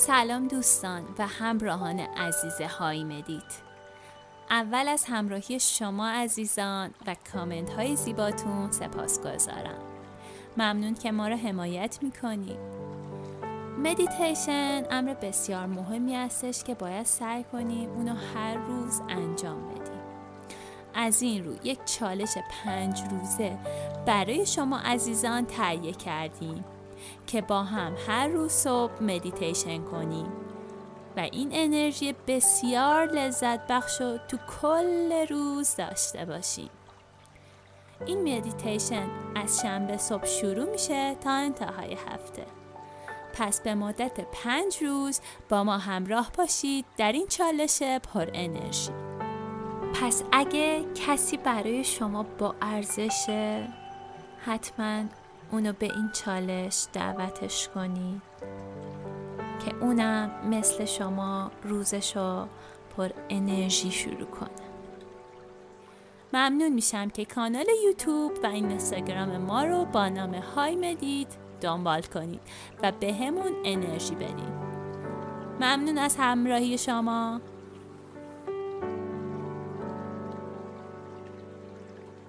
سلام دوستان و همراهان عزیز های مدیت. اول از همراهی شما عزیزان و کامنت های زیباتون سپاسگزارم ممنون که ما رو حمایت می‌کنید. مدیتیشن امر بسیار مهمی هستش که باید سعی کنیم اونو هر روز انجام بدیم. از این رو یک چالش پنج روزه برای شما عزیزان تهیه کردیم. که با هم هر روز صبح مدیتیشن کنیم. و این انرژی بسیار لذت بخش رو تو کل روز داشته باشیم. این مدیتیشن از شنبه صبح شروع میشه تا انتهای هفته. پس به مدت پنج روز با ما همراه باشید در این چالش پر انرژی. پس اگه کسی برای شما با ارزش حتما اونو به این چالش دعوتش کنید که اونم مثل شما روزشو پر انرژی شروع کنه. ممنون میشم که کانال یوتیوب و اینستاگرام ما رو با نام های مدید دنبال کنید و به همون انرژی بدید ممنون از همراهی شما.